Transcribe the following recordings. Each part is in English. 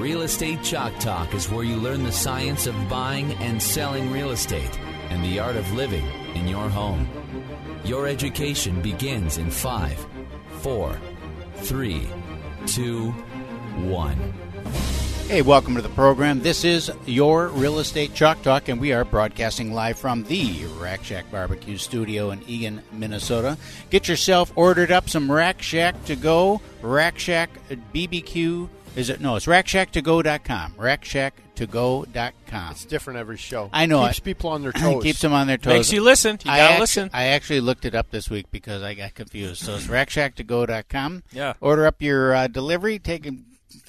Real Estate Chalk Talk is where you learn the science of buying and selling real estate and the art of living in your home. Your education begins in five, four, three, two, one. Hey, welcome to the program. This is your Real Estate Chalk Talk, and we are broadcasting live from the Rack Shack Barbecue Studio in Eagan, Minnesota. Get yourself ordered up some Rack Shack to go, Rack Shack BBQ. Is it? No, it's rackshacktogo.com. Rackshacktogo.com. It's different every show. I know. Keeps it. people on their toes. Keeps them on their toes. Makes you listen. You I gotta actu- listen. I actually looked it up this week because I got confused. So it's rackshacktogo.com. Yeah. Order up your uh, delivery. Take it,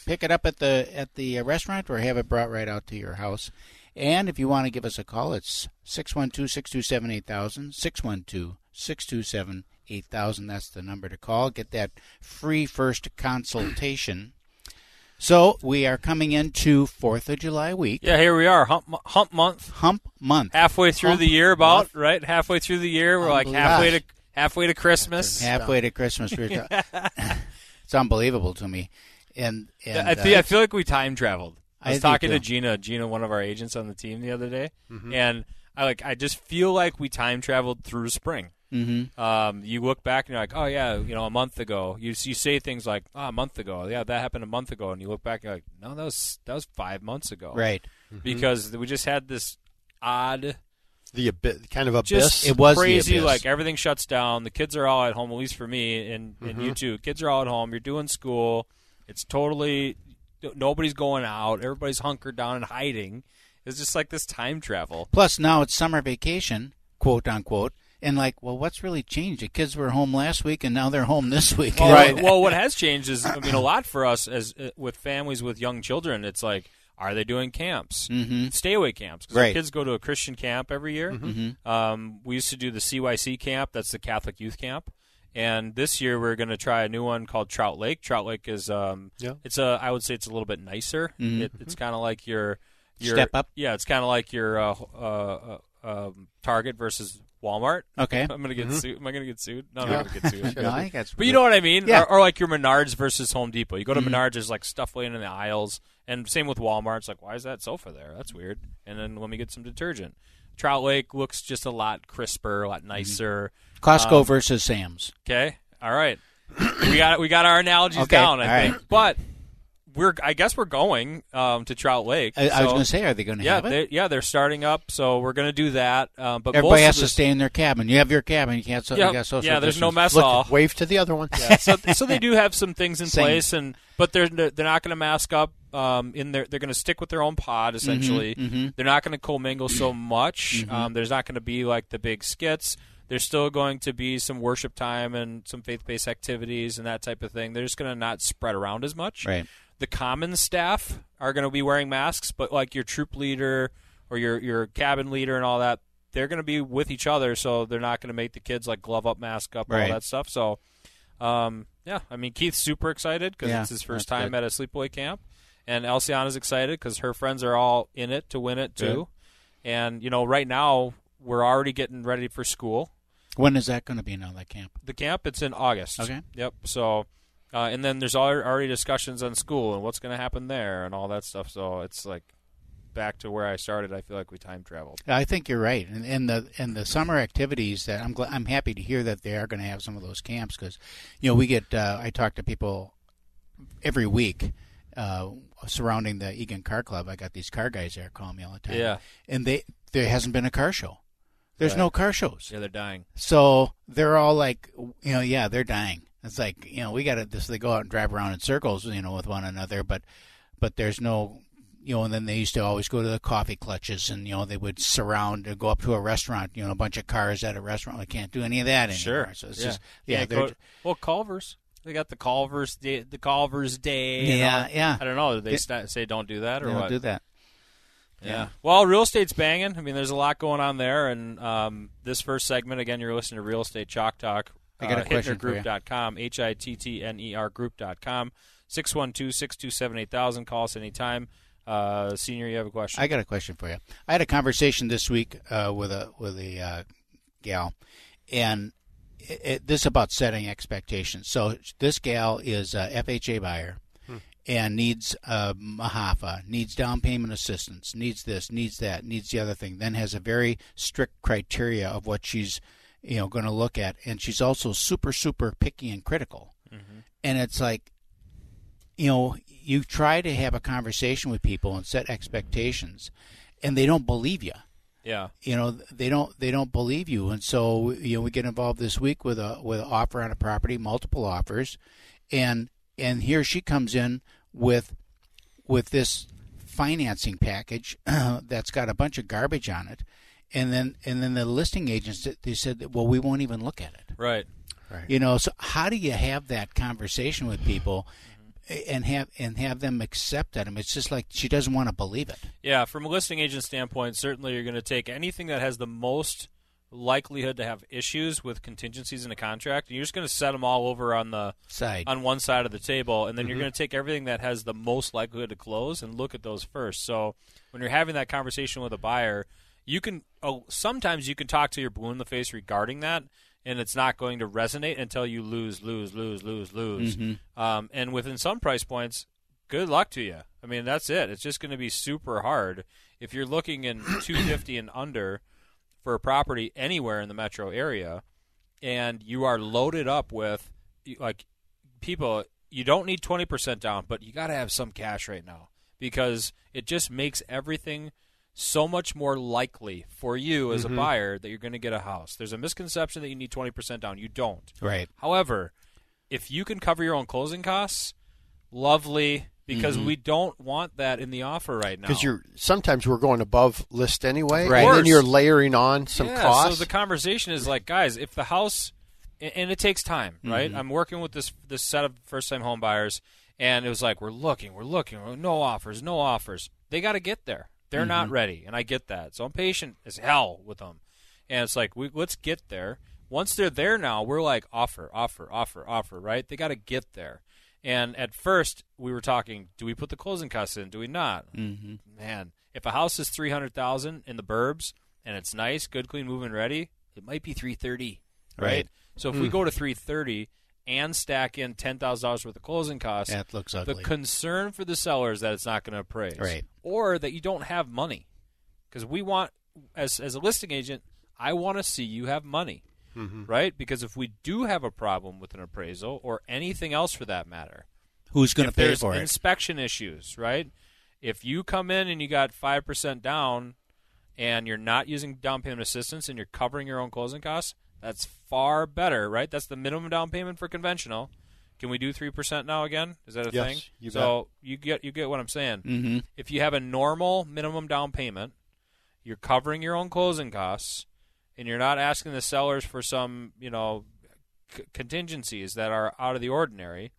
pick it up at the at the uh, restaurant or have it brought right out to your house. And if you want to give us a call, it's 612-627-8000, 612-627-8000. That's the number to call. Get that free first consultation. So we are coming into Fourth of July week. Yeah, here we are, hump, hump month, Hump month. halfway through Hump the year, about month. right. Halfway through the year, we're like halfway to halfway to Christmas. halfway to Christmas. It's unbelievable to me. And, and I, think, uh, I feel like we time traveled. I I was do talking to. Gina, Gina, one of our agents on the team, the other day, Mm-hmm. and I like I just feel like we time traveled through spring. Mhm. Um, you look back and you're like, oh yeah, you know, a month ago. You you say things like, oh, a month ago, yeah, that happened a month ago, and you look back and you're like, no, that was that was five months ago, right. Because we just had this odd the abyss, kind of abyss. just It was crazy. Like everything shuts down. The kids are all at home. At least for me and, and Mm-hmm. you too. Kids are all at home. You're doing school. It's totally nobody's going out. Everybody's hunkered down and hiding. It's just like this time travel. Plus, now it's summer vacation, quote unquote. And like, well, what's really changed? The kids were home last week, and now they're home this week. Well, Right. Well, what has changed is, I mean, a lot for us as uh, with families with young children. It's like, are they doing camps, mm-hmm. stay away camps? Because Right. kids go to a Christian camp every year. Mm-hmm. Um, we used to do the CYC camp. That's the Catholic Youth Camp. And this year we're going to try a new one called Trout Lake. Trout Lake is um, Yeah. it's a I would say it's a little bit nicer. Mhm. It, it's kind of like your, your Step up? Yeah, it's kind of like your uh, uh, uh, um, Target versus Walmart. Okay. I'm gonna get sued. Am I gonna get sued? No, I'm not gonna get sued. No, I think that's. But you know what I mean? Yeah. Or, or like your Menards versus Home Depot. You go to Mhm. Menards, there's like stuff laying in the aisles, and same with Walmart. It's like, why is that sofa there? That's weird. And then let me get some detergent. Trout Lake looks just a lot crisper, a lot nicer. Costco um, versus Sam's. Okay, all right. we got we got our analogies Okay, down. I all think, right. but we're I guess we're going um, to Trout Lake. I, I was going to say, are they going to yeah, have it? they, yeah, they're starting up, so we're going to do that. Um, but Everybody has to stay in their cabin. You have your cabin. You can't. So, Yeah, you social yeah. There's no distance. mess Look, hall. wave to the other one. Yeah, so so they do have some things in Same. place, and but they're they're not going to mask up. Um, in their they're going to stick with their own pod essentially. mhm. They're not going to commingle so much. Mm-hmm. Um, there's not going to be like the big skits. There's still going to be some worship time and some faith based activities and that type of thing. They're just going to not spread around as much. Right. The common staff are going to be wearing masks, but like your troop leader or your your cabin leader and all that, they're going to be with each other, so they're not going to make the kids like glove up, mask up, Right. all that stuff. So, um, yeah, I mean Keith's super excited because Yeah, it's his first time good. at a sleepaway camp, and Elsiana's excited because her friends are all in it to win it too. And you know, right now we're already getting ready for school. When is that going to be now? That camp? The camp it's in August. Okay. Yep. So, uh, and then there's already discussions on school and what's going to happen there and all that stuff. So it's like back to where I started. I feel like we time traveled. I think you're right, and, and the and the summer activities that I'm glad, I'm happy to hear that they are going to have some of those camps because, you know, we get uh, I talk to people every week uh, surrounding the Eagan Car Club. I got these car guys there calling me all the time. Yeah. and they there hasn't been a car show. There's Right. no car shows. Yeah, they're dying. So they're all like, you know, yeah, they're dying. It's like, you know, we got to this. They go out and drive around in circles, you know, with one another, but but there's no, you know. And then they used to always go to the coffee clutches, and you know, they would surround and go up to a restaurant, you know, a bunch of cars at a restaurant. We can't do any of that anymore. Sure. So it's yeah. just, yeah, Yeah, go- well, Culver's. They got the Culver's Day, the Culver's Day. Yeah, yeah. I don't know. Do they Yeah. sta- say don't do that or they don't what? do that. Yeah. Well, real estate's banging. I mean, there's a lot going on there. And um, this first segment, again, you're listening to Real Estate Chalk Talk. I got a uh, question for you. H I T T N E R Group.com, 612 627 8000. Call us anytime. Uh, senior, you have a question? I got a question for you. I had a conversation this week uh, with a with a uh, gal, and it, it, this is about setting expectations. So this gal is a FHA buyer and needs uh, Mahafa, needs down payment assistance, needs this, needs that, needs the other thing. Then has a very strict criteria of what she's you know going to look at, and she's also super super picky and critical. Mm-hmm. And it's like you know, you try to have a conversation with people and set expectations, and they don't believe you. yeah. You know, they don't they don't believe you, and so you know we get involved this week with a with an offer on a property, multiple offers, and and here she comes in with with this financing package that's got a bunch of garbage on it, and then and then the listing agents they said, well, we won't even look at it. Right. right You know, so how do you have that conversation with people and have and have them accept that? I mean, it's just like she doesn't want to believe it. Yeah, from a listing agent standpoint, certainly you're going to take anything that has the most likelihood to have issues with contingencies in a contract, and you're just going to set them all over on the Side. on one side of the table, and then you're mm-hmm. going to take everything that has the most likelihood to close and look at those first. So when you're having that conversation with a buyer, you can oh, sometimes you can talk to your blue in the face regarding that, and it's not going to resonate until you lose, lose, lose, lose, lose. Um, and within some price points, good luck to you. I mean, that's it. It's just going to be super hard if you're looking in 250 and under for a property anywhere in the metro area, and you are loaded up with like people. You don't need 20% down, but you got to have some cash right now because it just makes everything so much more likely for you as a mm-hmm. buyer that you're going to get a house. There's a misconception that you need 20% down. You don't. Right. However, if you can cover your own closing costs, lovely because mm-hmm. we don't want that in the offer right now. Because you're sometimes we're going above list anyway, Right. and then you're layering on some yeah, costs. So the conversation is like, guys, if the house, and, it takes time, right? Mm-hmm. I'm working with this this set of first time home buyers, and it was like, we're looking, we're looking, no offers, no offers. They got to get there. They're not ready, and I get that. So I'm patient as hell with them, and it's like, we let's get there. Once they're there now, we're like offer, offer, offer, offer, right? They got to get there. And at first, we were talking: Do we put the closing costs in? Do we not? Mm-hmm. Man, if a house is three hundred thousand in the burbs and it's nice, good, clean, moving, ready, it might be three thirty, right? Right. So if we go to three thirty and stack in ten thousand dollars worth of closing costs, That looks the concern for the seller is that it's not going to appraise, Right. Or that you don't have money, because we want, as as a listing agent, I want to see you have money, mm-hmm. right? Because if we do have a problem with an appraisal or anything else for that matter, Who's going to pay for it? inspection issues, right? If you come in and you got five percent down, and you're not using down payment assistance and you're covering your own closing costs, that's far better, right? That's the minimum down payment for conventional. Can we do three percent now again? Is that a Yes, thing? you so you get you get what I'm saying. Mm-hmm. If you have a normal minimum down payment, you're covering your own closing costs, and you're not asking the sellers for some you know c- contingencies that are out of the ordinary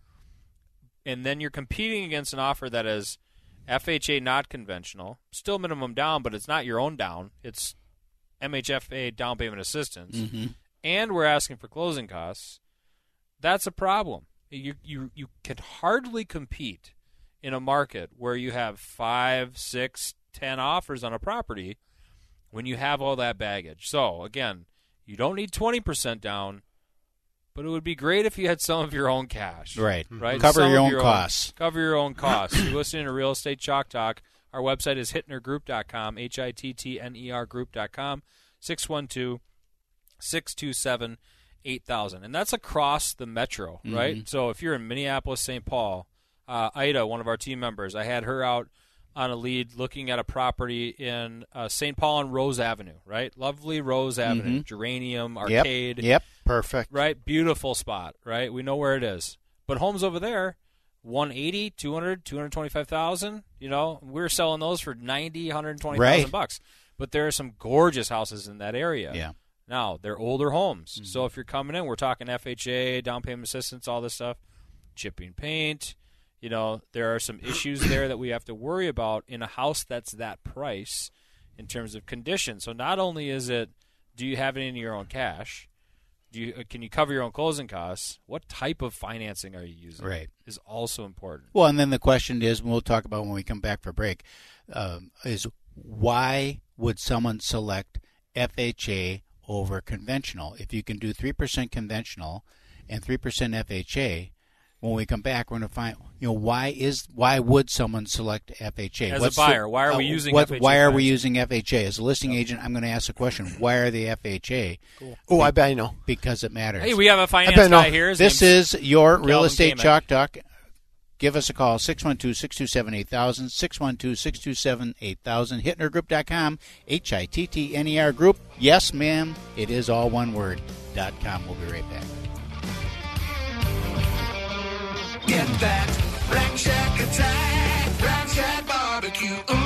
and then you're competing against an offer that is FHA not conventional, still minimum down, but it's not your own down. It's MHFA down payment assistance, and we're asking for closing costs. That's a problem. You you you can hardly compete in a market where you have five, six, ten offers on a property when you have all that baggage. So again, you don't need twenty percent down, but it would be great if you had some of your own cash. Right. Right. Mm-hmm. Cover Some your own costs. Cover your own costs. You're listening to Real Estate Chalk Talk. Our website is hittnergroup.com, H I T T N E R group.com, 612 627 8000. And that's across the metro, right? So if you're in Minneapolis, St. Paul, uh, Ida, one of our team members, I had her out on a lead looking at a property in uh, St. Paul on Rose Avenue, right? Lovely Rose Avenue, geranium, arcade. Mm-hmm. Yep. Perfect. Right? Beautiful spot, right? We know where it is. But homes over there, 180, 200, 225,000, you know, we're selling those for 90, 120,000 Right. bucks. But there are some gorgeous houses in that area. Yeah. Now, they're older homes. So if you're coming in, we're talking FHA, down payment assistance, all this stuff, chipping paint, you know, there are some issues there that we have to worry about in a house that's that price in terms of condition. So not only is it do you have it in your own cash? Do you uh, can you cover your own closing costs? What type of financing are you using? Right. Is also important. Well, and then the question is, and we'll talk about when we come back for break, um, is why would someone select FHA over conventional? If you can do 3% conventional and 3% FHA, when we come back, we're going to find, you know, why is why would someone select FHA? As a buyer, why are we uh, using what, FHA Why are we using FHA? As a listing agent, I'm going to ask the question: Why are they FHA? Oh, I bet I know. Because it matters. Hey, we have a finance bet no. guy here. His This is your real estate Kamek. chalk talk. Give us a call, 612 627 8000, 612 627 8000, hittnergroup.com, H I T T N E R group. Yes, ma'am, it is all one word. Dot com. We'll be right back. Get that Rack Shack attack, Rack Shack barbecue. Ooh.